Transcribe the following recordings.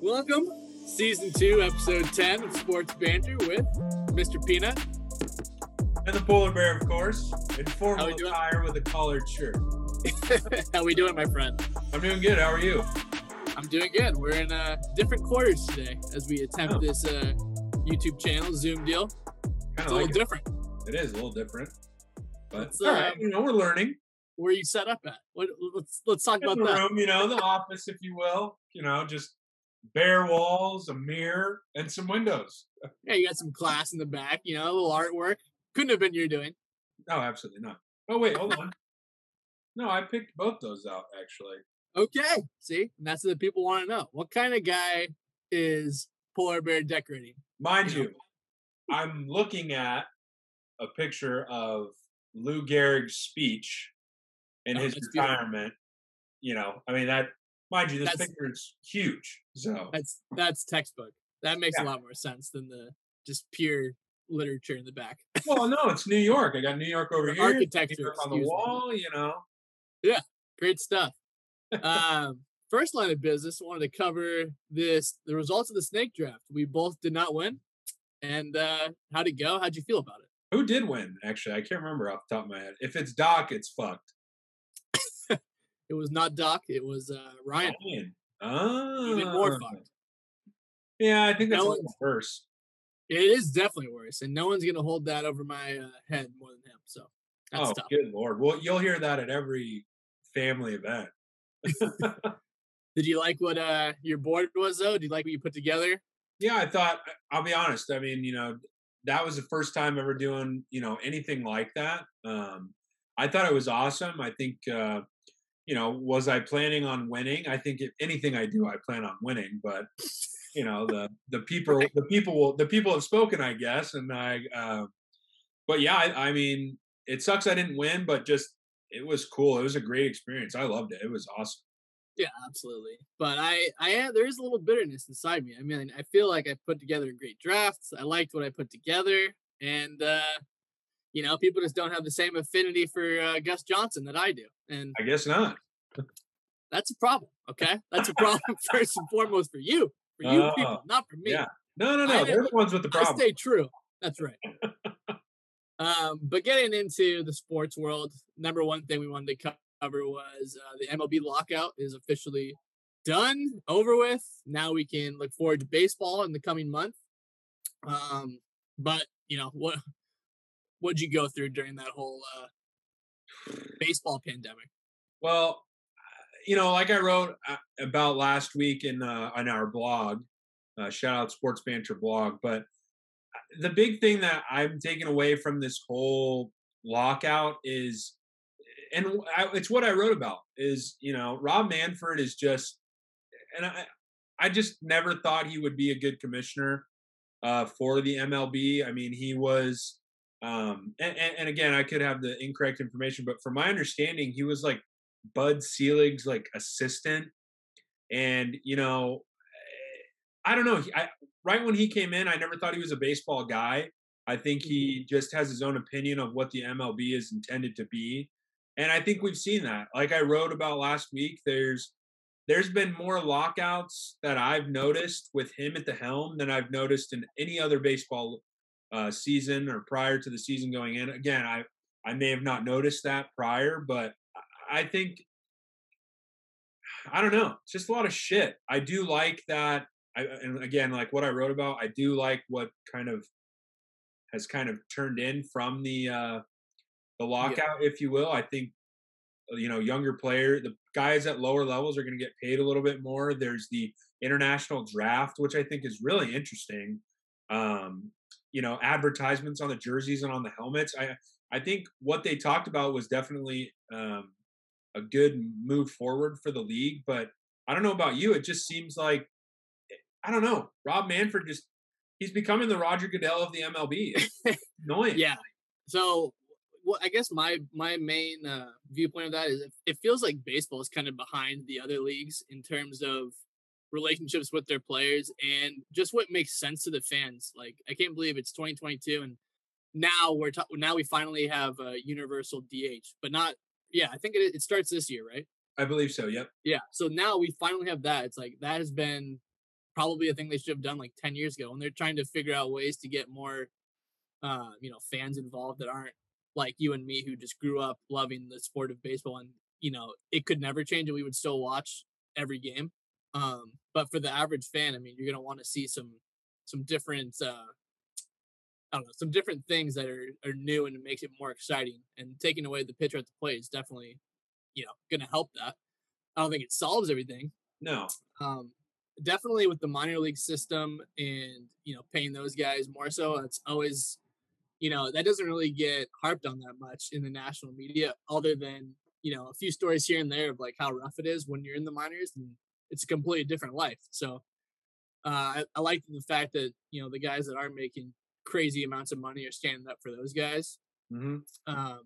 Welcome, season two, episode 10 of Sports Banter with Mr. Peanut. And the polar bear, of course, in formal attire with a collared shirt. How we doing, my friend? I'm doing good. How are you? I'm doing good. We're in uh, different quarters today as we attempt Oh. this uh, YouTube channel Zoom deal. Kind It's of a little like different. it. it is a little different, but it's all right. um, You know, we're learning. Where are you set up at? What, let's let's talk In about the that. room, you know, the office, if you will. You know, just bare walls, a mirror, and some windows. Yeah, you got some glass in the back. You know, a little artwork. Couldn't have been you doing. No, absolutely not. Oh wait, hold on. No, I picked both those out actually. Okay, see, and that's what the people want to know. What kind of guy is Polar Bear decorating? Mind You I'm looking at a picture of Lou Gehrig's speech in Oh, his that's beautiful. retirement. You know, I mean that. Mind you, this That's- picture is huge. So That's that's textbook. That makes a lot more sense than the just pure literature in the back. Well, no, it's New York. I got New York over here. Architecture, York on the excuse me. wall. You know, Yeah, Great stuff. um, first line of business, I wanted to cover this the results of the snake draft. We both did not win. And uh how'd it go? How'd you feel about it? who did win? Actually, I can't remember off the top of my head. If it's Doc, it's fucked. It was not Doc, it was uh Ryan. Ryan. Oh, Even more fucked. Yeah, I think that's No worse. It is definitely worse, and no one's gonna hold that over my uh, head more than him. So that's oh, tough. good lord! Well, you'll hear that at every family event. Did you like what uh your board was though? Did you like what you put together? Yeah, I thought. I'll be honest. I mean, you know, that was the first time ever doing you know anything like that. Um, I thought it was awesome. I think. Uh, you know, was I planning on winning? I think if anything I do, I plan on winning. But you know, the the people, the people will, the people have spoken, I guess. And I, uh, but yeah, I, I mean, it sucks I didn't win, but just it was cool. It was a great experience. I loved it. It was awesome. Yeah, absolutely. But I, I there is a little bitterness inside me. I mean, I feel like I put together a great draft. I liked what I put together, and uh, you know, people just don't have the same affinity for uh, Gus Johnson that I do, and I guess not. that's a problem. Okay, that's a problem first and foremost for you, for you Oh, people, not for me. yeah. No, no, I no. They're didn't- the ones with the I problem. stay true. That's right. um, but getting into the sports world, number one thing we wanted to cover was uh, the MLB lockout is officially done, over with. Now we can look forward to baseball in the coming month. Um, but you know what? What'd you go through during that whole uh, baseball pandemic? Well, you know, like I wrote uh, about last week in uh, on our blog, uh, shout out Sports Banter blog. But uh, the big thing that I'm taking away from this whole lockout is, and I, it's what I wrote about is, you know, Rob Manfred is just, and I, I just never thought he would be a good commissioner uh, for the MLB. I mean, he was. Um, and, and, and again, I could have the incorrect information, but from my understanding, he was like Bud Selig's like assistant, and you know, I don't know. I, right when he came in, I never thought he was a baseball guy. I think he just has his own opinion of what the MLB is intended to be, and I think we've seen that. Like I wrote about last week, there's there's been more lockouts that I've noticed with him at the helm than I've noticed in any other baseball uh, season or prior to the season going in. Again, I I may have not noticed that prior, but I think I don't know. It's just a lot of shit. I do like that. I, and again, like what I wrote about, I do like what kind of has kind of turned in from the uh the lockout, if you will. I think uh, you know younger player, the guys at lower levels are going to get paid a little bit more. There's the international draft, which I think is really interesting. Um, you know, advertisements on the jerseys and on the helmets. I I think what they talked about was definitely um, a good move forward for the league. But I don't know about you. It just seems like I don't know. Rob Manfred just he's becoming the Roger Goodell of the MLB. It's annoying. Yeah. So, what I guess my my main uh, viewpoint of that is it, it feels like baseball is kind of behind the other leagues in terms of relationships with their players and just what makes sense to the fans. Like, I can't believe it's 2022 and now we're ta- now we finally have a universal DH, but not. Yeah, I think it, it starts this year, right? I believe so. Yep. Yeah. So now we finally have that. It's like that has been probably a thing they should have done like 10 years ago and they're trying to figure out ways to get more uh, you know, fans involved that aren't like you and me who just grew up loving the sport of baseball and you know, it could never change and we would still watch every game. Um, but for the average fan, I mean, you're gonna want to see some some different uh I don't know, some different things that are, are new and it makes it more exciting. And taking away the pitcher at the plate is definitely, you know, gonna help that. I don't think it solves everything. No. Um, definitely with the minor league system and you know paying those guys more so it's always you know that doesn't really get harped on that much in the national media other than you know a few stories here and there of like how rough it is when you're in the minors and it's a completely different life so uh, I, I like the fact that you know the guys that are making crazy amounts of money are standing up for those guys hmm um,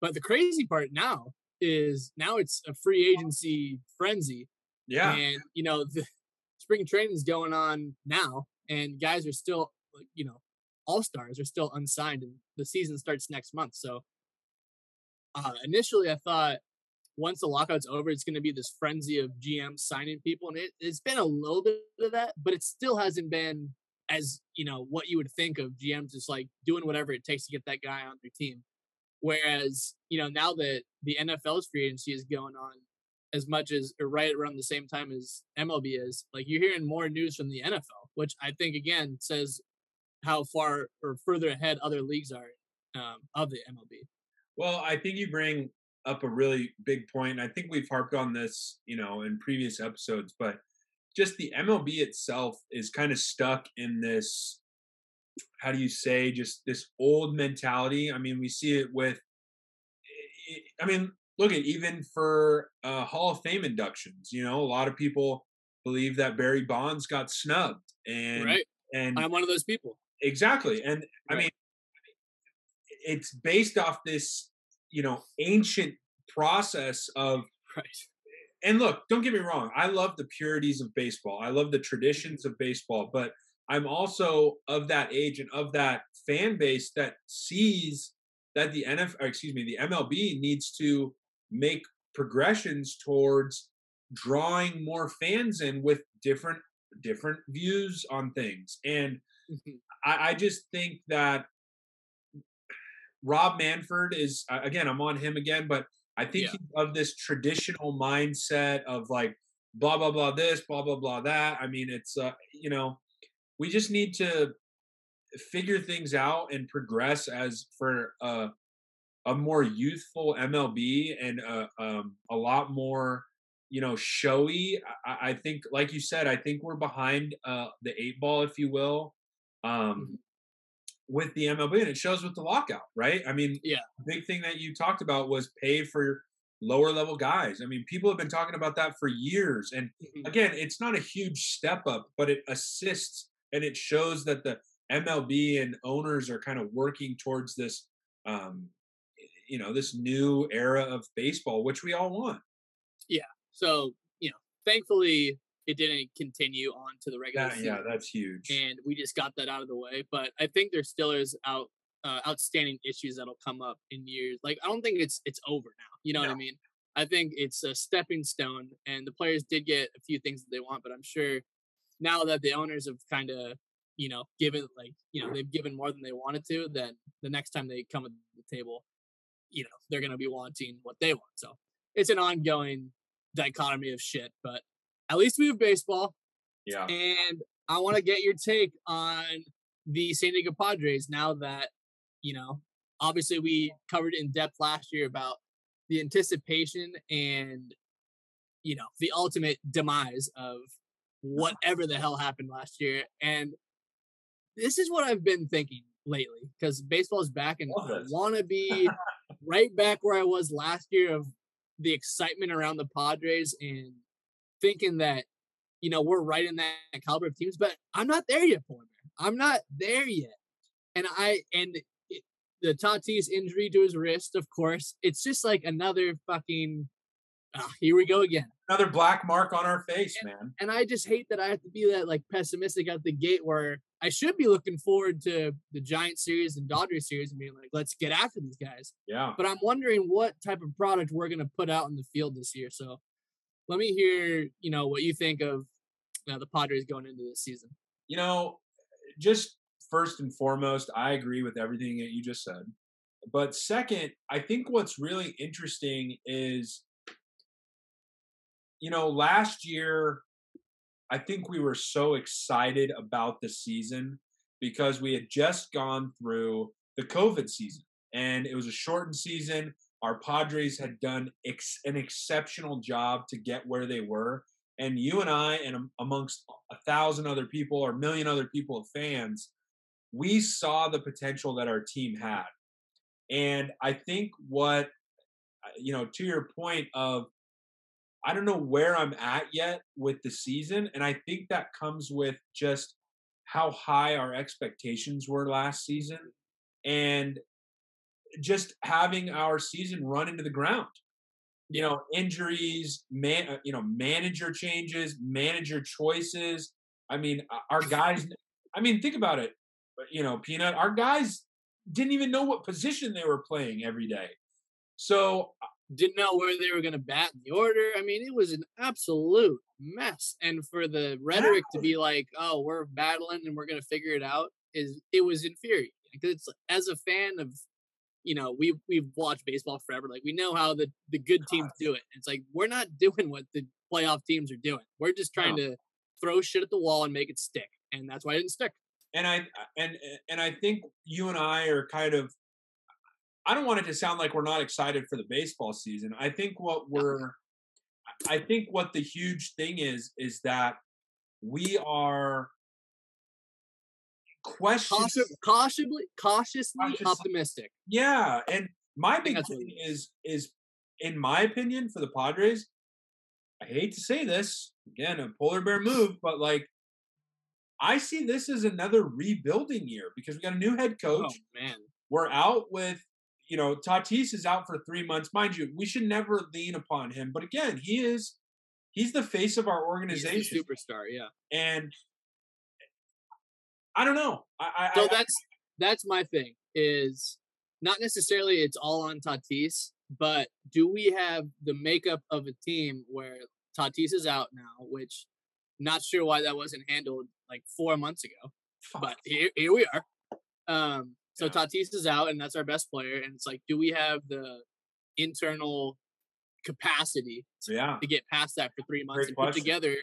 but the crazy part now is now it's a free agency frenzy Yeah. and you know the spring training is going on now and guys are still you know all stars are still unsigned and the season starts next month so uh initially i thought once the lockout's over it's going to be this frenzy of gms signing people and it, it's been a little bit of that but it still hasn't been as you know what you would think of gms just like doing whatever it takes to get that guy on their team whereas you know now that the nfl's free agency is going on as much as or right around the same time as MLB is, like you're hearing more news from the NFL, which I think again says how far or further ahead other leagues are um, of the MLB. Well, I think you bring up a really big point. I think we've harped on this, you know, in previous episodes, but just the MLB itself is kind of stuck in this how do you say just this old mentality. I mean, we see it with I mean, look at even for uh, Hall of Fame inductions, you know, a lot of people believe that Barry Bonds got snubbed and right? and I'm one of those people. Exactly. And I mean, it's based off this, you know, ancient process of, Right. and look, don't get me wrong. I love the purities of baseball. I love the traditions of baseball, but I'm also of that age and of that fan base that sees that the NF, or excuse me, the MLB needs to make progressions towards drawing more fans in with different different views on things and Mhm. I, I just think that Rob Manfred is uh, again. I'm on him again, but I think Yeah. he's of this traditional mindset of like blah blah blah this, blah blah blah that. I mean, it's uh, you know, we just need to figure things out and progress as for a a more youthful MLB and a um, a lot more you know showy. I, I think, like you said, I think we're behind uh, the eight ball, if you will. Um, with the MLB, and it shows with the lockout, right? I mean, Yeah. the big thing that you talked about was pay for lower level guys. I mean, people have been talking about that for years, and Mhm. again, it's not a huge step up, but it assists and it shows that the MLB and owners are kind of working towards this, um, you know, this new era of baseball, which we all want. Yeah. So you know, thankfully it didn't continue on to the regular That, season. yeah, that's huge. and we just got that out of the way. But I think there still is out uh, outstanding issues that'll come up in years. Like I don't think it's it's over now. You know what I mean? I think it's a stepping stone, and the players did get a few things that they want. But I'm sure now that the owners have kind of you know given like you know they've given more than they wanted to, then the next time they come at the table, you know they're gonna be wanting what they want. So it's an ongoing dichotomy of shit. But at least we have baseball yeah. and I want to get your take on the San Diego Padres now that, you know, obviously we covered in depth last year about the anticipation and, you know, the ultimate demise of whatever the hell happened last year. And this is what I've been thinking lately because baseball's back and I want to be right back where I was last year of the excitement around the Padres and thinking that you know we're right in that caliber of teams, but I'm not there yet, Palmer. I'm not there yet, and I and it, the Tatis injury to his wrist, of course, it's just like another fucking. ah, here we go again, Another black mark on our face, man. and I just hate that I have to be that like pessimistic at the gate where I should be looking forward to the Giant series and Dodgers series and being like, let's get after these guys Yeah. but I'm wondering what type of product we're going to put out in the field this year. So let me hear, you know, what you think of uh, the Padres going into this season? You know, just first and foremost, I agree with everything that you just said. But second, I think what's really interesting is, you know, last year, I think we were so excited about the season because we had just gone through the COVID season and it was a shortened season. Our Padres had done ex- an exceptional job to get where they were. And you and I, and amongst a thousand other people or a million other people of fans, we saw the potential that our team had. And I think what, uh, you know, to your point of, I don't know where I'm at yet with the season. And I think that comes with just how high our expectations were last season and just having our season run into the ground. You know, injuries, man, uh, you know, manager changes, manager choices. I mean, our guys. I mean, think about it. You know, Peanut. Our guys didn't even know what position they were playing every day. So uh didn't know where they were going to bat in the order. I mean, it was an absolute mess. And for the rhetoric to be like, "Oh, we're battling and we're going to figure it out," is it was infuriating. Because it's as a fan of, you know, we we've watched baseball forever. Like we know how the the good teams do it. It's like we're not doing what the playoff teams are doing. We're just trying no. to throw shit at the wall and make it stick, and that's why it didn't stick. And I and eh, and I think you and I are kind of I don't want it to sound like we're not excited for the baseball season. I think what we're I think what the huge thing is is that we are questioning cautiously cautiously optimistic. Yeah, and my big thing is is in my opinion for the Padres, I hate to say this, again, a polar bear move, but like I see this as another rebuilding year because we got a new head oh, coach. Oh man. We're out with you know, Tatis is out for three months. Mind you, we should never lean upon him. But again, he is he's the face of our organization. superstar, yeah. And I don't know. I, so I, that's that's my thing. Is not necessarily it's all on Tatis, but do we have the makeup of a team where Tatis is out now, which not sure why that wasn't handled like four months ago, but here, here we are. Um, so yeah. Tatis is out, and that's our best player. And it's like, do we have the internal capacity to, yeah. to get past that for three months Great and question. put together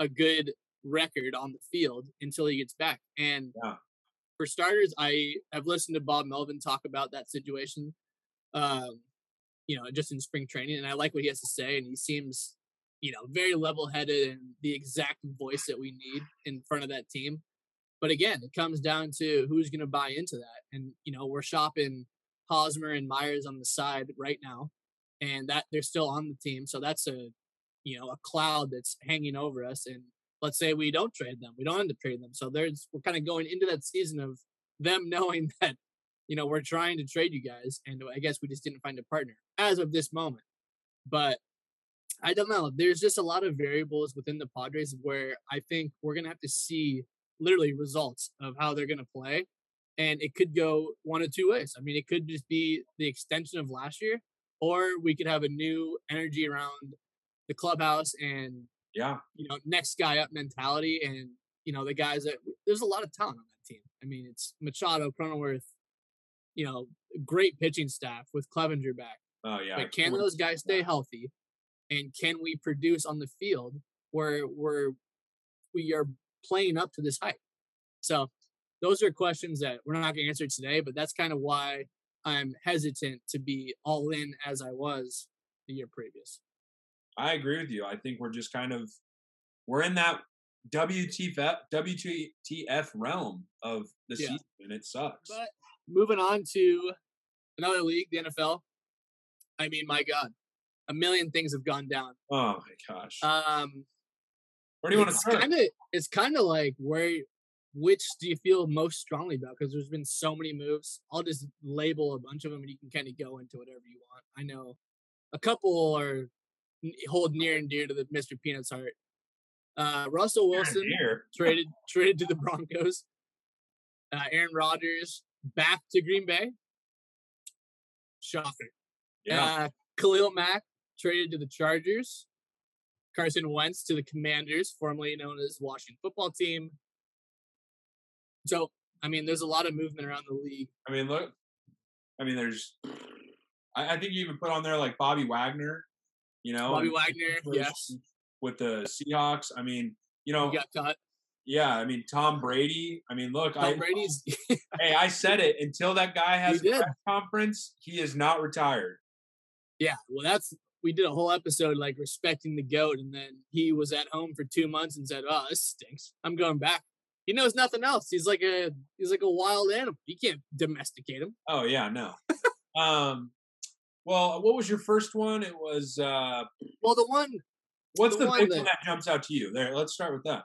a good record on the field until he gets back? And yeah. for starters, I have listened to Bob Melvin talk about that situation, um, you know, just in spring training, and I like what he has to say. And he seems, you know, very level-headed and the exact voice that we need in front of that team. But again, it comes down to who's going to buy into that. And, you know, we're shopping Hosmer and Myers on the side right now, and that they're still on the team. So that's a, you know, a cloud that's hanging over us. And let's say we don't trade them, we don't end up trading them. So there's, we're kind of going into that season of them knowing that, you know, we're trying to trade you guys. And I guess we just didn't find a partner as of this moment. But I don't know. There's just a lot of variables within the Padres where I think we're to have to see literally results of how they're to play. And it could go one of two ways. I mean, it could just be the extension of last year, or we could have a new energy around the clubhouse and yeah, you know, next guy up mentality. And you know, the guys that there's a lot of talent on that team. I mean, it's Machado, Cronenworth, you know, great pitching staff with Clevinger back. Oh yeah. But can those guys stay healthy? And can we produce on the field where we're we are playing up to this hype? So those are questions that we're not going to answer today, but that's kind of why I'm hesitant to be all in as I was the year previous. I agree with you. I think we're just kind of we're in that WTF WTF realm of the yeah. season, and it sucks. But moving on to another league, the NFL. I mean, my God, a million things have gone down. Oh my gosh. Um, where do you want to start? Kinda, it's kind of like where, which do you feel most strongly about? Because there's been so many moves. I'll just label a bunch of them, and you can kind of go into whatever you want. I know a couple are hold near and dear to the Mr. Peanuts heart. Uh, Russell Wilson traded traded to the Broncos. Uh, Aaron Rodgers back to Green Bay. Shocker. Yeah. Uh, Khalil Mack traded to the Chargers. Carson Wentz to the Commanders, formerly known as Washington Football Team. So, I mean, there's a lot of movement around the league. I mean, look. I mean, there's. I, I think you even put on there like Bobby Wagner. You know, Bobby Wagner, yes, with the Seahawks. I mean, you know, he got cut. Yeah, I mean Tom Brady. I mean, look, Tom I, Brady's. hey, I said it. Until that guy has a press conference, he is not retired. yeah, well, that's we did a whole episode like respecting the goat, and then he was at home for two months and said, "Oh, this stinks. I'm going back." He knows nothing else. He's like a he's like a wild animal. You can't domesticate him. Oh yeah, no. um, well, what was your first one? It was uh, Well, the one what's The the, one big that- one that jumps out to you? There, let's start with that.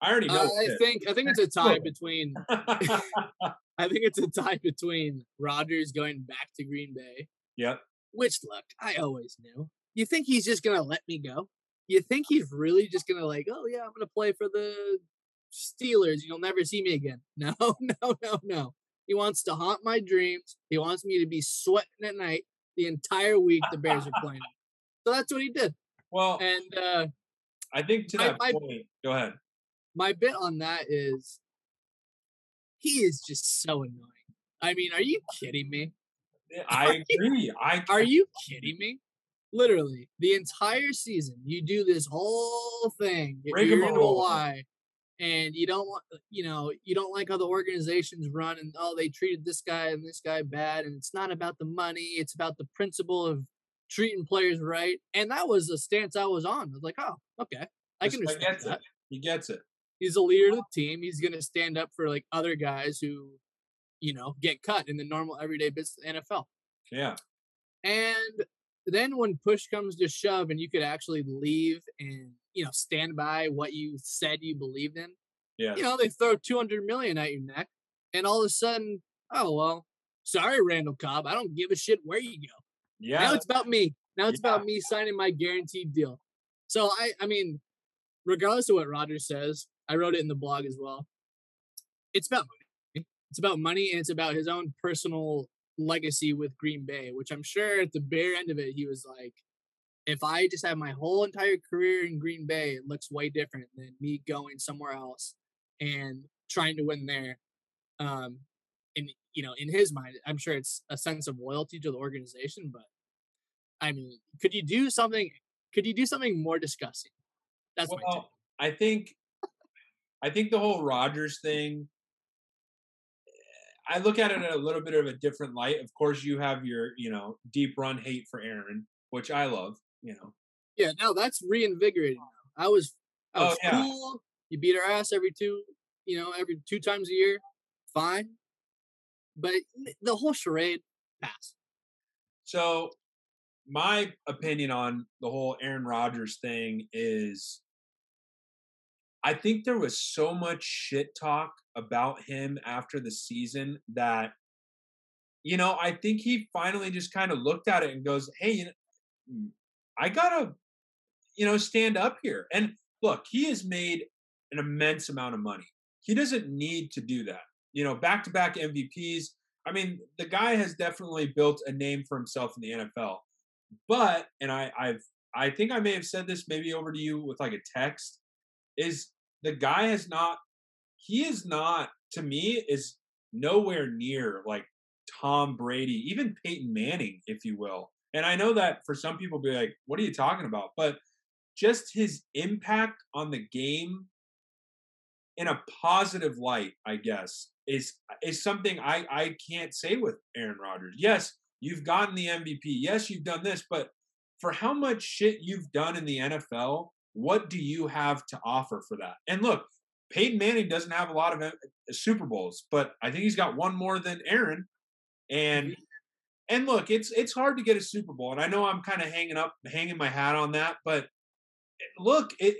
I already know. Uh, I think I think it's a tie between. I think it's a tie between Rodgers going back to Green Bay, yep. which look, I always knew. You think he's just gonna let me go? You think he's really just gonna like, oh yeah, I'm gonna play for the Steelers. You'll never see me again. No, no, no, no. He wants to haunt my dreams. He wants me to be sweating at night the entire week the Bears are playing. So that's what he did. Well, And uh I think to my- that my- point. Go ahead. my bit on that is he is just so annoying. I mean, are you kidding me? I agree. I Are you kidding me? Literally, the entire season, you do this whole thing. You're in Hawaii, and you don't want, you know, you don't like how the organizations run, and oh, they treated this guy and this guy bad, and it's not about the money; it's about the principle of treating players right. And that was the stance I was on. I was like, oh, okay, I can understand gets that. it. He gets it. He's a leader of the team. He's going to stand up for like other guys who, you know, get cut in the normal everyday business of the NFL. Yeah. And then when push comes to shove and you could actually leave and, you know, stand by what you said you believed in, Yeah. you know, they throw 200 million at your neck and all of a sudden, oh, well, sorry, Randall Cobb. I don't give a shit where you go. Yeah. Now it's about me. Now it's Yeah. about me signing my guaranteed deal. So I, I mean, regardless of what Rodgers says, I wrote it in the blog as well. It's about money. It's about money, and it's about his own personal legacy with Green Bay, which I'm sure at the bare end of it, he was like, if I just have my whole entire career in Green Bay, it looks way different than me going somewhere else and trying to win there. Um, in you know, in his mind, I'm sure it's a sense of loyalty to the organization, but I mean, could you do something? Could you do something more disgusting? That's my take. I think I think the whole Rodgers thing I look at it in a little bit of a different light. Of course, you have your, you know, deep run hate for Aaron, which I love, you know. Yeah, no, that's reinvigorating. I was, I Oh, was yeah. cool. You beat our ass every two, you know, every two times a year. Fine, but the whole charade pass. So, my opinion on the whole Aaron Rodgers thing is I think there was so much shit talk about him after the season that, you know, I think he finally just kind of looked at it and goes, hey, you know, mm, I got to, you know, stand up here. And look, he has made an immense amount of money. He doesn't need to do that. You know, back to back MVPs. I mean, the guy has definitely built a name for himself in the NFL. But, and I, I've, I think I may have said this maybe over to you with like a text, is the guy has not, he is not, to me, is nowhere near like Tom Brady, even Peyton Manning, if you will. And I know that for some people be like, what are you talking about? But just his impact on the game in a positive light, I guess, is is something I I can't say with Aaron Rodgers. Yes, you've gotten the MVP. Yes, you've done this, but for how much shit you've done in the NFL, what do you have to offer for that? And look, Peyton Manning doesn't have a lot of Super Bowls, but I think he's got one more than Aaron. And mm-hmm. And look, it's it's hard to get a Super Bowl, and I know I'm kind of hanging up hanging my hat on that, but eh, look, it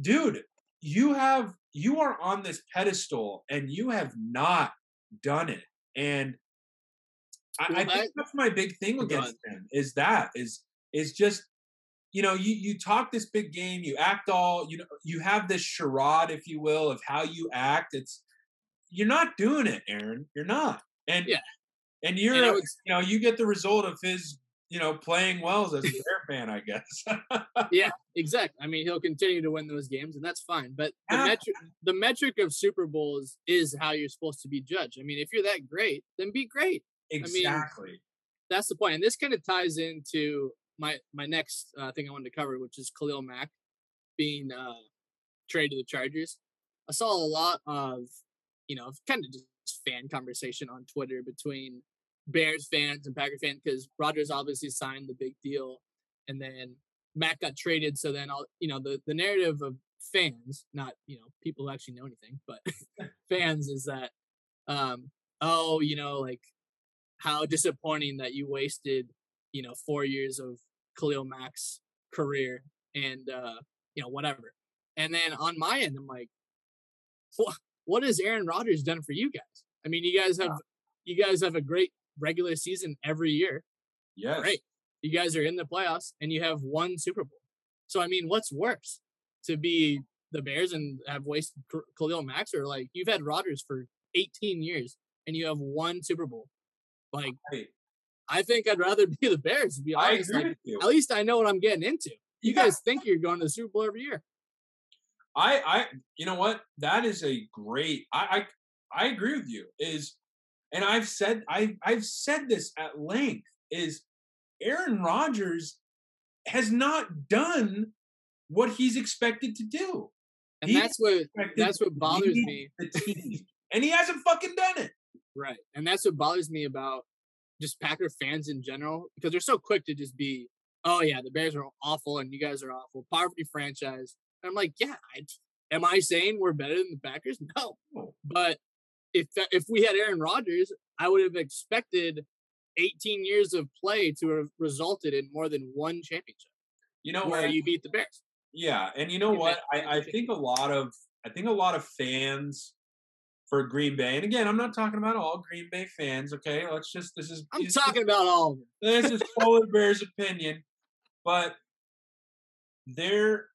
dude, you have you are on this pedestal and you have not done it. And I, I think that- that's my big thing against him is that is is just you know you you talk this big game you act all you know you have this charade if you will of how you act it's you're not doing it aaron you're not and Yeah. And you're And was- you know you get the result of his you know, playing well as a Bear fan, I guess. yeah, exactly. I mean, he'll continue to win those games, and that's fine. But the metric, the metric of Super Bowls is how you're supposed to be judged. I mean, if you're that great, then be great. Exactly. I mean, that's the point. point, and this kind of ties into my my next uh, thing I wanted to cover, which is Khalil Mack being uh, traded to the Chargers. I saw a lot of, you know, kind of just fan conversation on Twitter between Bears fans and Packer fans because Rodgers obviously signed the big deal, and then Mack got traded. So then all you know the the narrative of fans, not you know people who actually know anything, but fans is that um oh you know like how disappointing that you wasted you know four years of Khalil Mack's career and uh you know whatever. And then on my end, I'm like, what what has Aaron Rodgers done for you guys? I mean, you guys have you guys have a great regular season every year. Yes. Great. You guys are in the playoffs and you have one Super Bowl. So I mean, what's worse? To be the Bears and have wasted Khalil Mack or like you've had Rodgers for 18 years and you have one Super Bowl. Like right. I think I'd rather be the Bears to be honest. Like, at least I know what I'm getting into. You yeah. guys think you're going to the Super Bowl every year. I I you know what? That is a great I I, I agree with you. Is and I've said I I've said this at length is Aaron Rodgers has not done what he's expected to do. And he's that's what that's what bothers me. and he hasn't fucking done it. Right. And that's what bothers me about just Packer fans in general because they're so quick to just be, oh yeah, the Bears are awful and you guys are awful, poverty franchise. And I'm like, yeah, I, am I saying we're better than the Packers? No, but if if we had Aaron Rodgers, I would have expected 18 years of play to have resulted in more than one championship. You know where you beat the Bears. Yeah, and you know what? I, I think a lot of I think a lot of fans for Green Bay, and again, I'm not talking about all Green Bay fans. Okay, let's just this is I'm talking about all. This is Polar Bears' opinion, but they're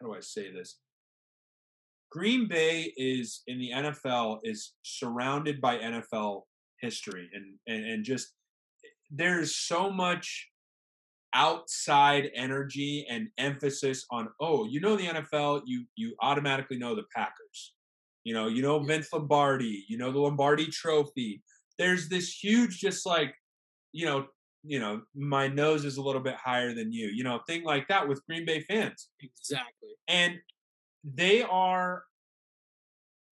how do I say this? Green Bay is in the NFL is surrounded by NFL history and and, and just there's so much outside energy and emphasis on oh you know the NFL you you automatically know the Packers. You know you know Vince Lombardi you know the Lombardi trophy. There's this huge just like you know you know my nose is a little bit higher than you you know thing like that with Green Bay fans. Exactly. And they are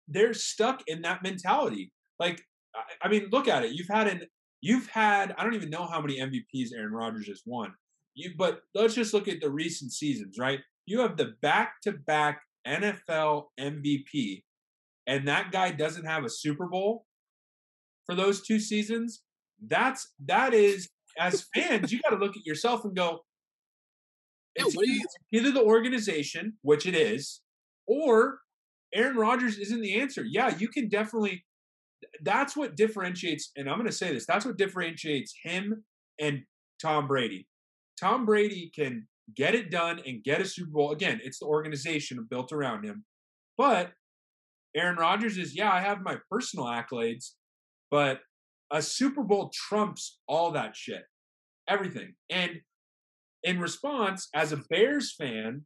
they're stuck in that mentality. Like, I mean, look at it. You've had an you've had I don't even know how many MVPs Aaron Rodgers has won. You but let's just look at the recent seasons, right? You have the back-to-back NFL MVP, and that guy doesn't have a Super Bowl for those two seasons. That's that is as fans, you got to look at yourself and go, it's either the organization, which it is, or Aaron Rodgers isn't the answer. Yeah, you can definitely. That's what differentiates, and I'm going to say this. That's what differentiates him and Tom Brady. Tom Brady can get it done and get a Super Bowl. Again, it's the organization built around him. But Aaron Rodgers is, yeah, I have my personal accolades, but a Super Bowl trumps all that shit, everything. And in response, as a Bears fan,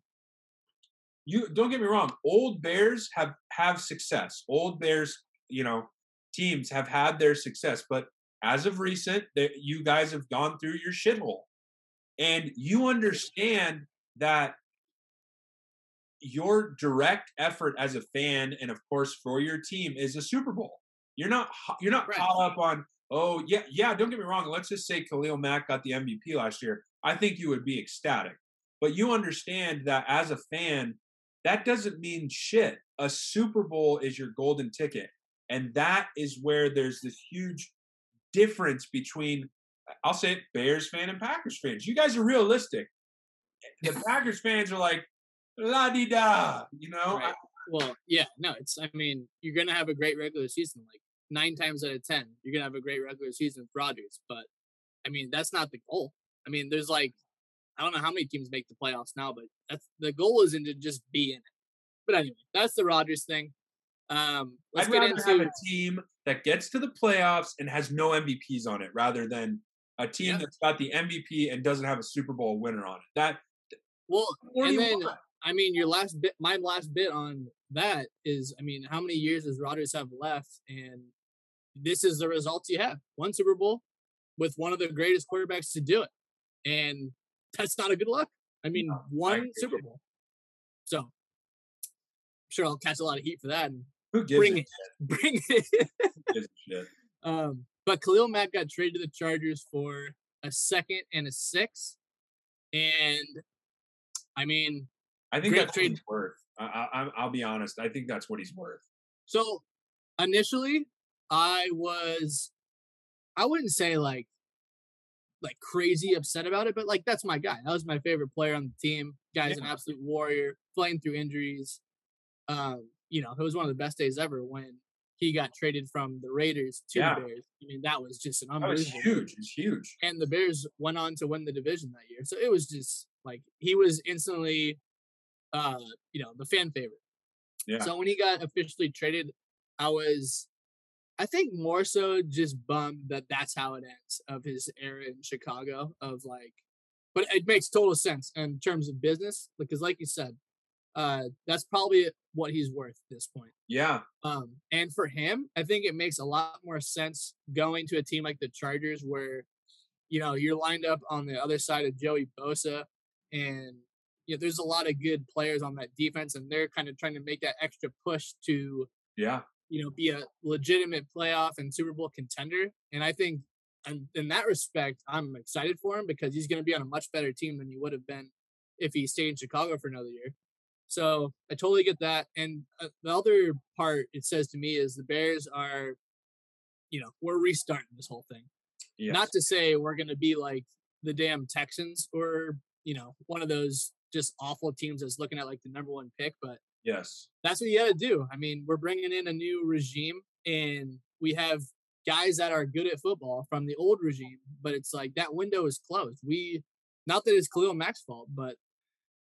you don't get me wrong. Old Bears have have success. Old Bears, you know, teams have had their success, but as of recent, that you guys have gone through your shithole, and you understand that your direct effort as a fan and of course for your team is a Super Bowl. You're not you're not right. caught up on oh yeah yeah don't get me wrong let's just say Khalil Mack got the MVP last year. I think you would be ecstatic. But you understand that as a fan that doesn't mean shit. A Super Bowl is your golden ticket. And that is where there's this huge difference between, I'll say it, Bears fan and Packers fans. You guys are realistic. The Packers fans are like, la di da, you know? Right. Well, yeah, no, it's, I mean, you're going to have a great regular season. Like nine times out of 10, you're going to have a great regular season with Rodgers. But, I mean, that's not the goal. I mean, there's like I don't know how many teams make the playoffs now, but that's the goal isn't to just be in it. But anyway, that's the Rodgers thing. Um, let's I'd rather into... have a team that gets to the playoffs and has no MVPs on it, rather than a team Yeah. that's got the MVP and doesn't have a Super Bowl winner on it. That Well, and then want? I mean, your last bit, my last bit on that is, I mean, how many years does Rodgers have left? And this is the results you have: one Super Bowl with one of the greatest quarterbacks to do it, and that's not a good luck. I mean, No, one agree. Super Bowl. So, I'm sure I'll catch a lot of heat for that and Who gives bring it, bring it. Shit? Um, but Khalil Mack got traded to the Chargers for a second and a six, and I mean, I think that's trade. what he's worth. I, I, I'll be honest. I think that's what he's worth. So initially, I was, I wouldn't say like, like crazy upset about it, but like that's my guy. That was my favorite player on the team. Guy's an absolute warrior, playing through injuries. Um, you know, it was one of the best days ever when he got traded from the Raiders to Yeah. the Bears. I mean, that was just an unbelievable. huge. It's huge. and the Bears went on to win the division that year. So it was just like he was instantly, uh, you know, the fan favorite. Yeah. So when he got officially traded, I was, I think more so just bummed that that's how it ends of his era in Chicago. Of like, but it makes total sense in terms of business because, like you said, uh, that's probably what he's worth at this point. Yeah. Um, and for him, I think it makes a lot more sense going to a team like the Chargers, where you know you're lined up on the other side of Joey Bosa, and you know there's a lot of good players on that defense, and they're kind of trying to make that extra push to Yeah. You know be a legitimate playoff and Super Bowl contender. And I think, and in that respect, I'm excited for him because he's going to be on a much better team than he would have been if he stayed in Chicago for another year. So I totally get that. And uh, the other part it says to me is the Bears are, you know, we're restarting this whole thing. Yes. Not to say we're going to be like the damn Texans or, you know, one of those just awful teams that's looking at like the number one pick, but yes. that's what you got to do. I mean, we're bringing in a new regime and we have guys that are good at football from the old regime, but it's like that window is closed. We, not that it's Khalil Mack's fault, but,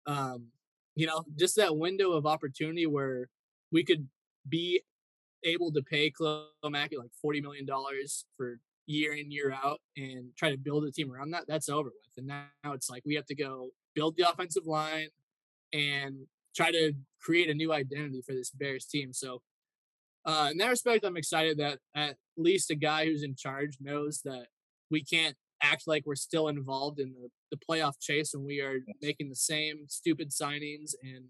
um, you know, just that window of opportunity where we could be able to pay Khalil Mack like $40 million for year in, year out and try to build a team around that. That's over with. And now it's like we have to go build the offensive line and try to create a new identity for this Bears team. So, uh, in that respect, I'm excited that at least a guy who's in charge knows that we can't act like we're still involved in the, the playoff chase and we are making the same stupid signings and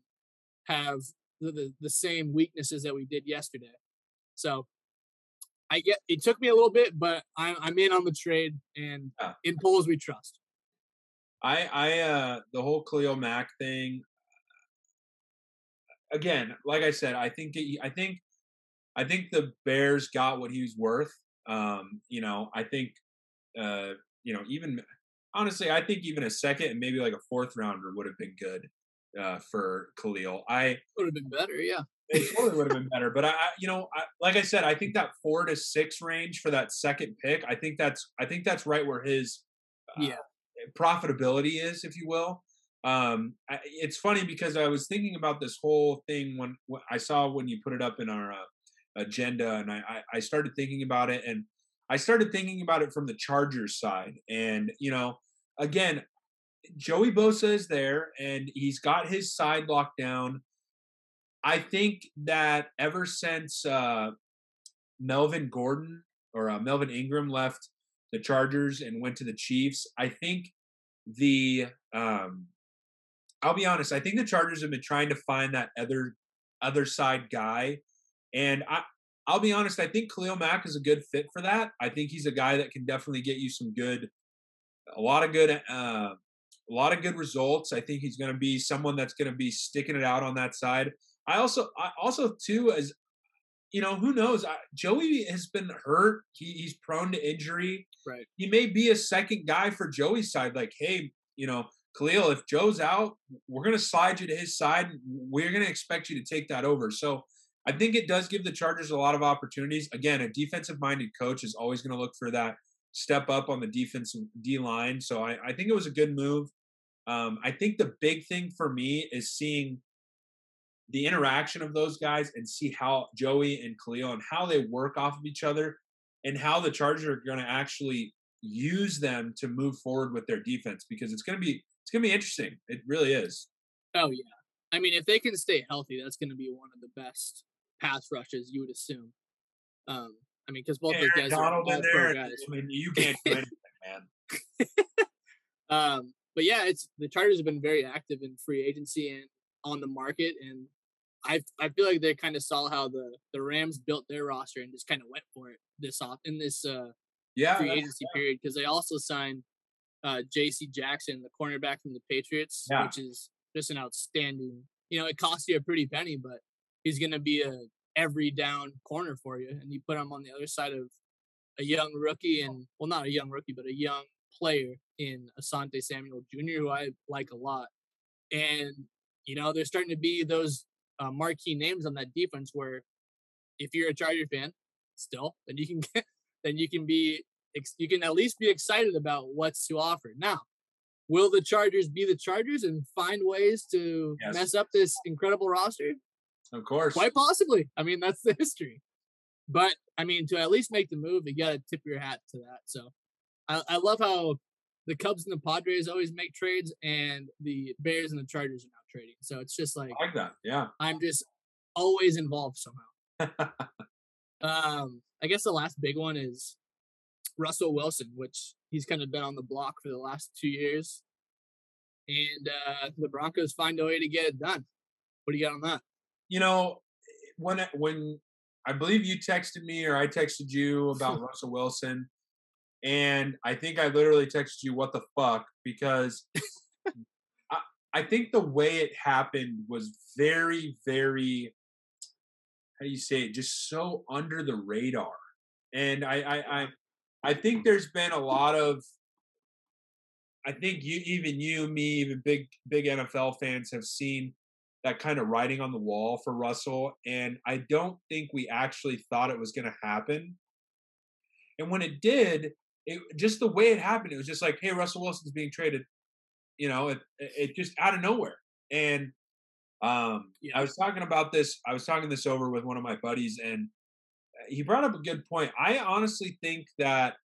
have the, the, the same weaknesses that we did yesterday. So, I get it took me a little bit, but I'm, I'm in on the trade and in Poles we trust. I, I, uh, the whole Khalil Mack thing. Again, like I said, I think it, I think, I think the Bears got what he was worth. Um, you know, I think, uh, you know, even honestly, I think even a second and maybe like a fourth rounder would have been good uh, for Khalil. I Would have been better, yeah. it totally would have been better. But I, you know, I, like I said, I think that four to six range for that second pick, I think that's, I think that's right where his uh, Yeah. profitability is, if you will. Um, I, it's funny because I was thinking about this whole thing when, when I saw when you put it up in our uh, agenda, and I, I, started thinking about it, and I started thinking about it from the Chargers side, and you know, again, Joey Bosa is there, and he's got his side locked down. I think that ever since uh, Melvin Gordon or uh, Melvin Ingram left the Chargers and went to the Chiefs, I think the um, I'll be honest, I think the Chargers have been trying to find that other other side guy, and I I'll be honest, I think Khalil Mack is a good fit for that. I think he's a guy that can definitely get you some good, a lot of good, uh, a lot of good results. I think he's going to be someone that's going to be sticking it out on that side. I also, I also too, as you know, who knows? I, Joey has been hurt. He, he's prone to injury. Right. He may be a second guy for Joey's side. Like, hey, you know, Khalil, if Joe's out, we're going to slide you to his side. We're going to expect you to take that over. So I think it does give the Chargers a lot of opportunities. Again, a defensive minded coach is always going to look for that step up on the defensive D line. So I, I think it was a good move. Um, I think the big thing for me is seeing the interaction of those guys and see how Joey and Khalil and how they work off of each other and how the Chargers are going to actually use them to move forward with their defense because it's going to be it's going to be interesting. It really is. Oh yeah. I mean, if they can stay healthy, that's going to be one of the best pass rushes you would assume. Um, I mean, because both Yeah, those Aaron guys are Donald all in pro there. guys. I mean, you can't do anything, man. Um, but yeah, it's the Chargers have been very active in free agency and on the market, and I I feel like they kind of saw how the the Rams built their roster and just kind of went for it this off in this uh, Yeah, free agency period because they also signed uh, J.C. Jackson, the cornerback from the Patriots, Yeah. which is just an outstanding. You know, it costs you a pretty penny, but he's going to be a every down corner for you, and you put him on the other side of a young rookie and well, not a young rookie, but a young player in Asante Samuel Jr., who I like a lot, and you know they're starting to be those uh, marquee names on that defense where if you're a Charger fan still, then you can get then you can be you can at least be excited about what's to offer. Now, will the Chargers be the Chargers and find ways to Yes. mess up this incredible roster? of course. Quite possibly. I mean, that's the history. But I mean, to at least make the move, you got to tip your hat to that. So I, I love how the Cubs and the Padres always make trades, and the Bears and the Chargers are now trading. So it's just like I like that. Yeah. I'm just always involved somehow. Um, I guess the last big one is Russell Wilson, which he's kind of been on the block for the last two years, and uh, the Broncos find a way to get it done. What do you got on that? you know, when I- when I believe you texted me or I texted you about Russell Wilson, and I think I literally texted you, "What the fuck?" Because I, I think the way it happened was very, very. How do you say it? Just so under the radar, and I, I, I, I think there's been a lot of. I think you, even you, me, even big, big NFL fans have seen that kind of writing on the wall for Russell. And I don't think we actually thought it was going to happen. And when it did, it just the way it happened, it was just like, hey, Russell Wilson's being traded. You know, it, it just out of nowhere. And um. I was talking about this. I was talking this over with one of my buddies, and he brought up a good point. I honestly think that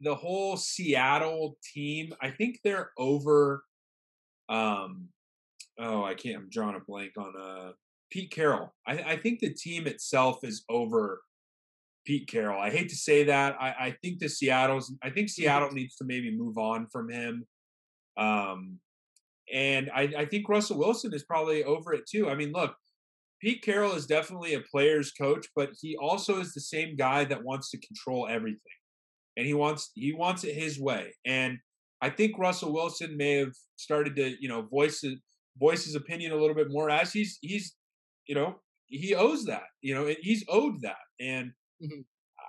the whole Seattle team, I think they're over. Um, oh, I can't. I'm drawing a blank on uh Pete Carroll. I, I think the team itself is over Pete Carroll. I hate to say that. I, I think the Seattle's. I think Seattle needs to maybe move on from him. Um, and I, I think Russell Wilson is probably over it too. I mean, look, Pete Carroll is definitely a player's coach, but he also is the same guy that wants to control everything, and he wants he wants it his way. And I think Russell Wilson may have started to you know voice his, voice his opinion a little bit more as he's he's you know he owes that you know he's owed that and. Mhm.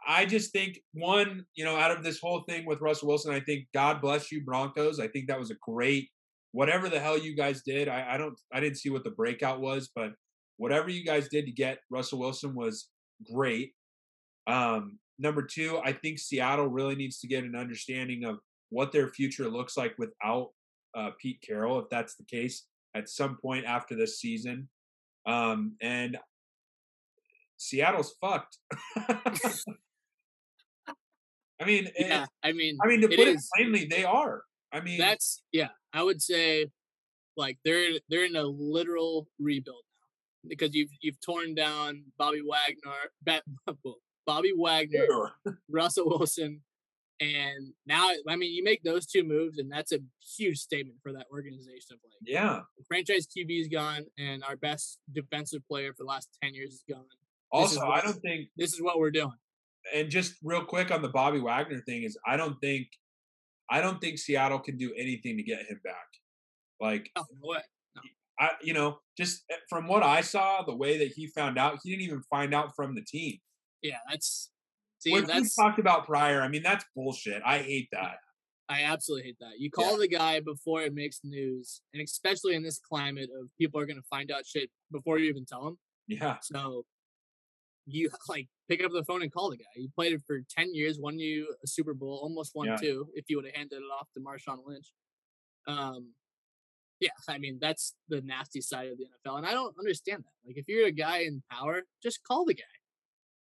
I just think one, you know, out of this whole thing with Russell Wilson, I think God bless you, Broncos. I think that was a great, whatever the hell you guys did. I, I don't, I didn't see what the breakout was, but whatever you guys did to get Russell Wilson was great. Um, number two, I think Seattle really needs to get an understanding of what their future looks like without uh, Pete Carroll, if that's the case, at some point after this season. Um, and Seattle's fucked. I mean, Yeah, I mean, I mean, to it put it plainly, they are. I mean, that's yeah. I would say, like they're they're in a literal rebuild because you've you've torn down Bobby Wagner, Bobby Wagner, Russell Wilson, and now I mean you make those two moves, and that's a huge statement for that organization. Of like, yeah. franchise QB is gone, and our best defensive player for the last ten years is gone. Also, I what- don't think, This is what we're doing. and just real quick on the Bobby Wagner thing is, I don't think, I don't think Seattle can do anything to get him back. Like, Oh no. I, you know, just eh, from what I saw, the way that he found out, he didn't even find out from the team. Yeah, that's see we that's talked about prior. I mean, that's bullshit. I hate that. I absolutely hate that. You call the guy before it makes news, and especially in this climate of people are going to find out shit before you even tell them. Yeah. So you like pick up the phone and call the guy. You played it for ten years, won you a Super Bowl, almost won Yeah. two. If you would have handed it off to Marshawn Lynch, um, yeah, I mean that's the nasty side of the NFL, and I don't understand that. Like if you're a guy in power, just call the guy.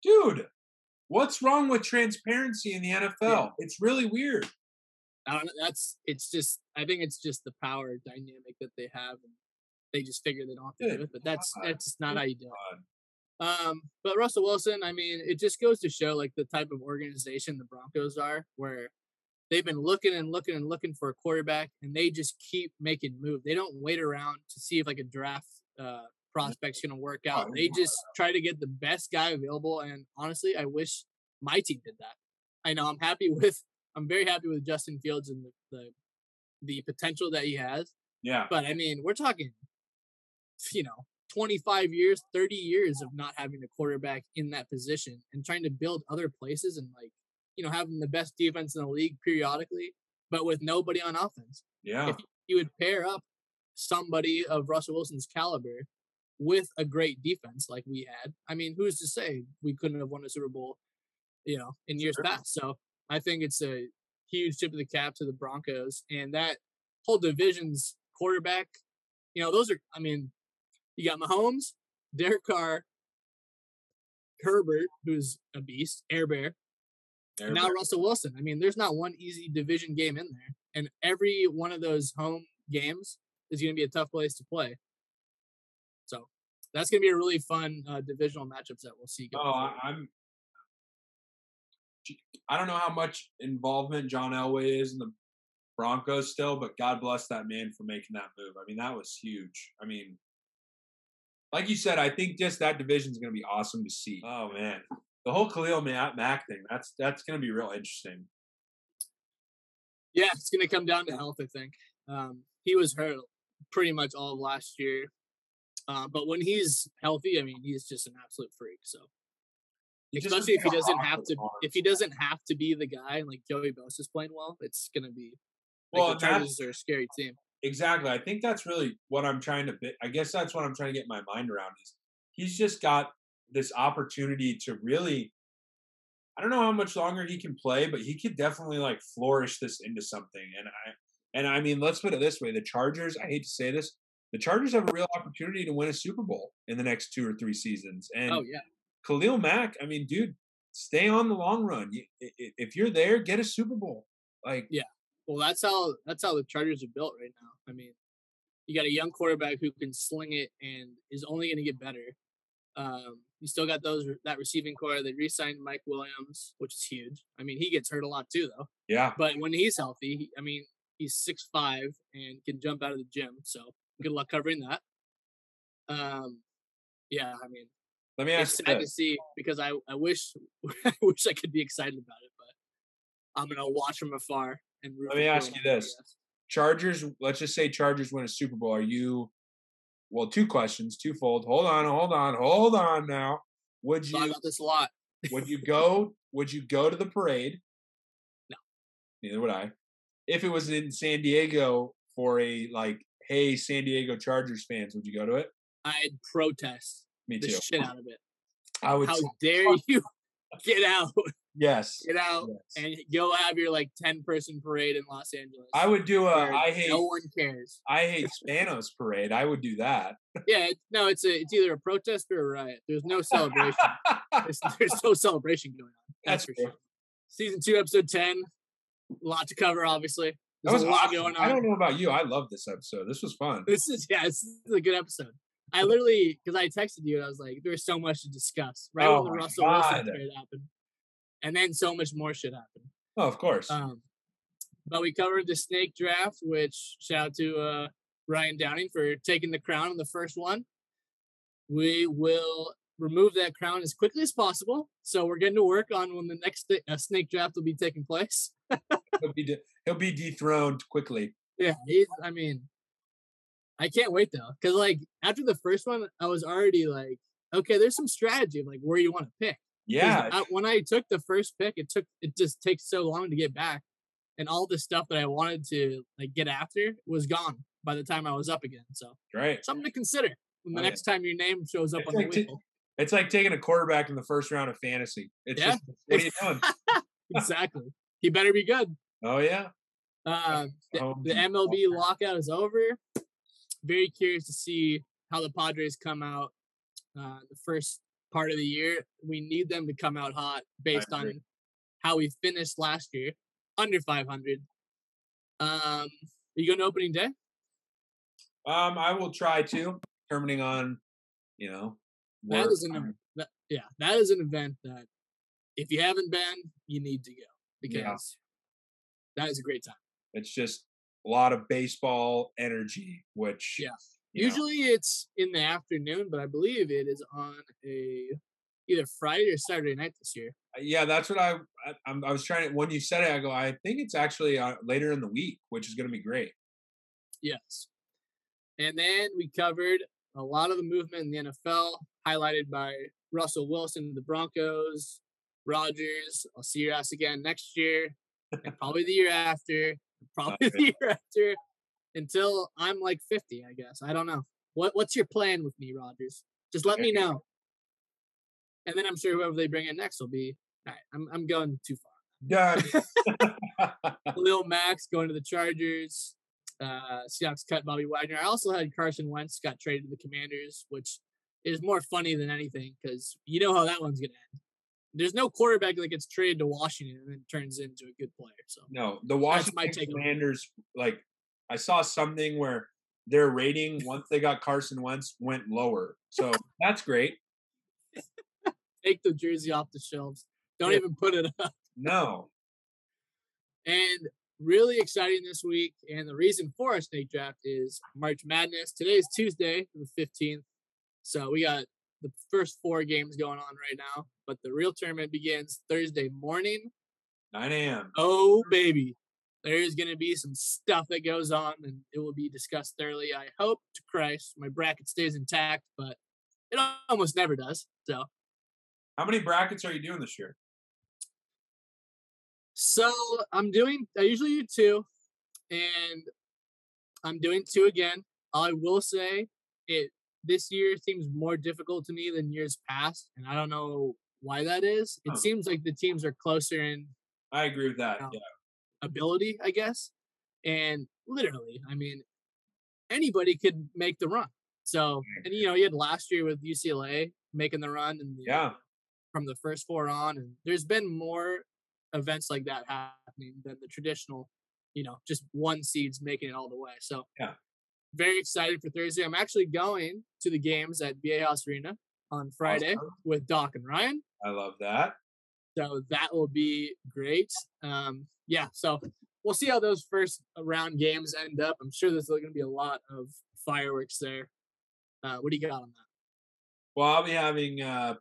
Dude, What's wrong with transparency in the NFL? Yeah. It's really weird. I don't know. That's it's just. I think it's just the power dynamic that they have, and they just figure they don't have to Good do it. But that's God. that's not Good how you do it. Um, but Russell Wilson, I mean, it just goes to show like the type of organization the Broncos are, where they've been looking and looking and looking for a quarterback, and they just keep making moves. They don't wait around to see if like a draft uh, prospect's going to work out. They just try to get the best guy available. And honestly, I wish my team did that. I know I'm happy with. I'm very happy with Justin Fields and the, the the potential that he has. Yeah. But I mean, we're talking, you know, 25 years, 30 years of not having a quarterback in that position and trying to build other places and like, you know, having the best defense in the league periodically, but with nobody on offense. Yeah. If you would pair up somebody of Russell Wilson's caliber with a great defense like we had, I mean, who's to say we couldn't have won a Super Bowl, you know, in years sure. past? So I think it's a huge tip of the cap to the Broncos and that whole division's quarterback. You know, those are, I mean, you got Mahomes, Derek Carr, Herbert, who's a beast, Air Bear, And now Russell Wilson. I mean, there's not one easy division game in there. And every one of those home games is going to be a tough place to play. So that's going to be a really fun uh, divisional matchups that we'll see. Oh, forward. I'm. I don't know how much involvement John Elway is in the Broncos still, but God bless that man for making that move. I mean, that was huge. I mean, like you said, I think just that division is going to be awesome to see. Oh man, the whole Khalil Mack thing that's that's going to be real interesting. Yeah, it's going to come down to health. I think um, he was hurt pretty much all of last year. Uh, but when he's healthy, I mean, he's just an absolute freak. So, especially if he doesn't have to, if he doesn't have to be the guy, like Joey Bosa's playing well, it's gonna be. Like well, the Chargers are a scary team. Exactly. I think that's really what I'm trying to. I guess that's what I'm trying to get my mind around. Is he's just got this opportunity to really. I don't know how much longer he can play, but he could definitely like flourish this into something. And I and I mean, let's put it this way: the Chargers. I hate to say this, the Chargers have a real opportunity to win a Super Bowl in the next two or three seasons. And oh yeah, Khalil Mack. I mean, dude, stay on the long run. If you're there, get a Super Bowl. Like yeah, well, that's how that's how the Chargers are built right now. I mean, you got a young quarterback who can sling it and is only going to get better. Um, you still got those that receiving core. They re-signed Mike Williams, which is huge. I mean, he gets hurt a lot too, though. Yeah. But when he's healthy, he, I mean, he's six five and can jump out of the gym. So good luck covering that. Um, yeah, I mean, let me ask. It's sad to see because I I wish I wish I could be excited about it, but I'm gonna watch from afar and. Let me ask you this: Chargers. Let's just say Chargers win a Super Bowl. Are you? Well, two questions, twofold. Hold on, hold on, hold on. Now, would you? about this a lot. would you go? Would you go to the parade? No. Neither would I if it was in San Diego for a like, hey, San Diego Chargers fans, would you go to it? I'd protest Me too. the shit out of it. I would. How dare you get out? Yes. Get out yes. and go have your like ten person parade in Los Angeles. I would do a. I hate. No one cares. I hate Spanos parade. I would do that. Yeah, no, it's a it's either a protest or a riot. There's no celebration. there's, there's, no celebration going on. That's, That's for sure. Season two, episode ten a lot to cover, obviously. There's that was a lot awesome. going on. I don't know about you. I love this episode. This was fun. This is yeah, this is a good episode. I literally because I texted you and I was like, there's so much to discuss. Right oh when the Russell God. Wilson trade happened. And then so much more should happen. Oh, of course. Um, but we covered the snake draft, which shout out to uh, Ryan Downing for taking the crown in the first one. We will remove that crown as quickly as possible. So we're getting to work on when the next th- uh, snake draft will be taking place. he'll be de- he'll be dethroned quickly. Yeah, he's. I mean, I can't wait though, because like after the first one, I was already like, okay, there's some strategy of like where you want to pick. Yeah. I, when I took the first pick, it took it just takes so long to get back, and all the stuff that I wanted to like get after was gone by the time I was up again. So right, something to consider when the oh, next yeah. time your name shows up it's on like the wheel. T- it's like taking a quarterback in the first round of fantasy. It's yeah. just what are you doing? exactly. He better be good. Oh yeah. Uh, the, the MLB lockout is over. Very curious to see how the Padres come out. Uh, the first part of the year. We need them to come out hot based on how we finished last year, under 500. Um, are you going to opening day? Um, I will try to, determining on, you know, that is an that, yeah, that is an event that if you haven't been, you need to go because yeah. that is a great time. It's just a lot of baseball energy, which yeah. Usually know. it's in the afternoon, but I believe it is on a either Friday or Saturday night this year. Uh, yeah, that's what I I, I was trying to. When you said it, I go. I think it's actually uh, later in the week, which is going to be great. Yes, and then we covered a lot of the movement in the NFL, highlighted by Russell Wilson, the Broncos, Rodgers. I'll see your ass again next year, and probably the year after, probably the year after, until I'm like 50, I guess. I don't know. What What's your plan with me, Rodgers? Just let me know. And then I'm sure whoever they bring in next will be. All right, I'm I'm going too far. Done. Lil Max going to the Chargers. Uh, Seahawks cut Bobby Wagner. I also had Carson Wentz got traded to the Commanders, which is more funny than anything because you know how that one's gonna end. There's no quarterback that gets traded to Washington and then turns into a good player. So no, the Washington Commanders like I saw something where their rating once they got Carson Wentz went lower. So that's great. Take the jersey off the shelves. Don't yeah. even put it up. No. And really exciting this week. And the reason for our snake draft is March Madness. Today is Tuesday, the 15th. So we got the first four games going on right now, but the real tournament begins Thursday morning. 9 a.m. Oh, baby. There is going to be some stuff that goes on, and it will be discussed thoroughly. I hope to Christ my bracket stays intact, but it almost never does. So, how many brackets are you doing this year? So I'm doing. I usually do two, and I'm doing two again. I will say it. This year seems more difficult to me than years past, and I don't know why that is. It huh. seems like the teams are closer in. I agree with that. yeah. Ability, I guess, and literally, I mean, anybody could make the run. So, mm, and you know, you had last year with UCLA making the run, and yeah, from the first four on, and there's been more events like that happening than the traditional, you know, just one seeds making it all the way. So yeah, very excited for Thursday. I'm actually going to the games at Viejas Arena on Friday awesome. with Doc and Ryan. I love that. So that will be great. Um, yeah, so we'll see how those first round games end up. I'm sure there's going to be a lot of fireworks there. Uh, what do you got on that? Well, I'll be having. Uh,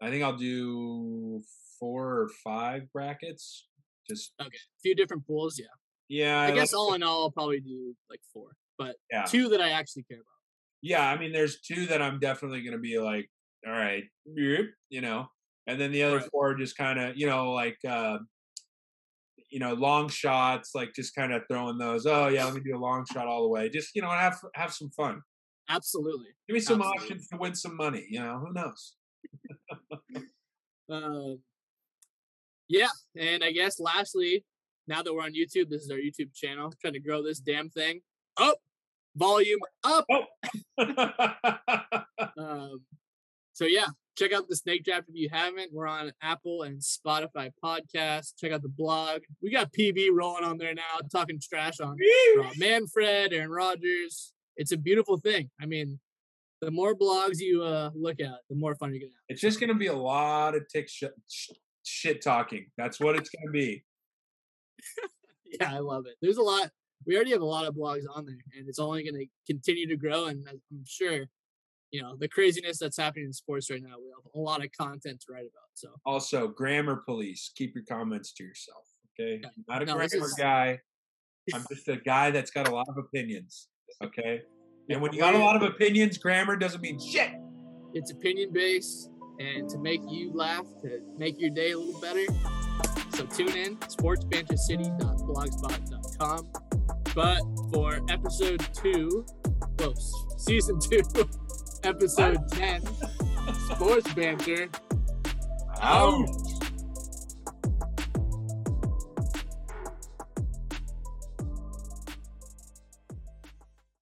I think I'll do four or five brackets. Just okay, a few different pools. Yeah. Yeah. I, I guess like all in all, I'll probably do like four, but yeah. two that I actually care about. Yeah, I mean, there's two that I'm definitely going to be like, all right, you know, and then the other right. four just kind of, you know, like, uh, you know, long shots, like just kind of throwing those. Oh yeah, let me do a long shot all the way. Just you know, have have some fun. Absolutely. Give me some Absolutely. options to win some money. You know, who knows? uh, yeah, and I guess lastly, now that we're on YouTube, this is our YouTube channel. Trying to grow this damn thing up, volume up. Oh. um, so yeah, check out the Snake Draft if you haven't. We're on Apple and Spotify podcasts. Check out the blog. We got PB rolling on there now, talking trash on Manfred, Aaron Rodgers. It's a beautiful thing. I mean, the more blogs you uh, look at, the more fun you're gonna have. It's just gonna be a lot of tick sh- shit talking. That's what it's going to be. yeah, I love it. There's a lot. We already have a lot of blogs on there, and it's only going to continue to grow. And I'm sure, you know, the craziness that's happening in sports right now, we have a lot of content to write about. So, also, grammar police, keep your comments to yourself. Okay, yeah. not a no, grammar is... guy. I'm just a guy that's got a lot of opinions. Okay, and when you got a lot of opinions, grammar doesn't mean shit. It's opinion based and to make you laugh, to make your day a little better. So tune in, sportsbantercity.blogspot.com. But for episode two, well, season two, episode 10, Sports Banter, out.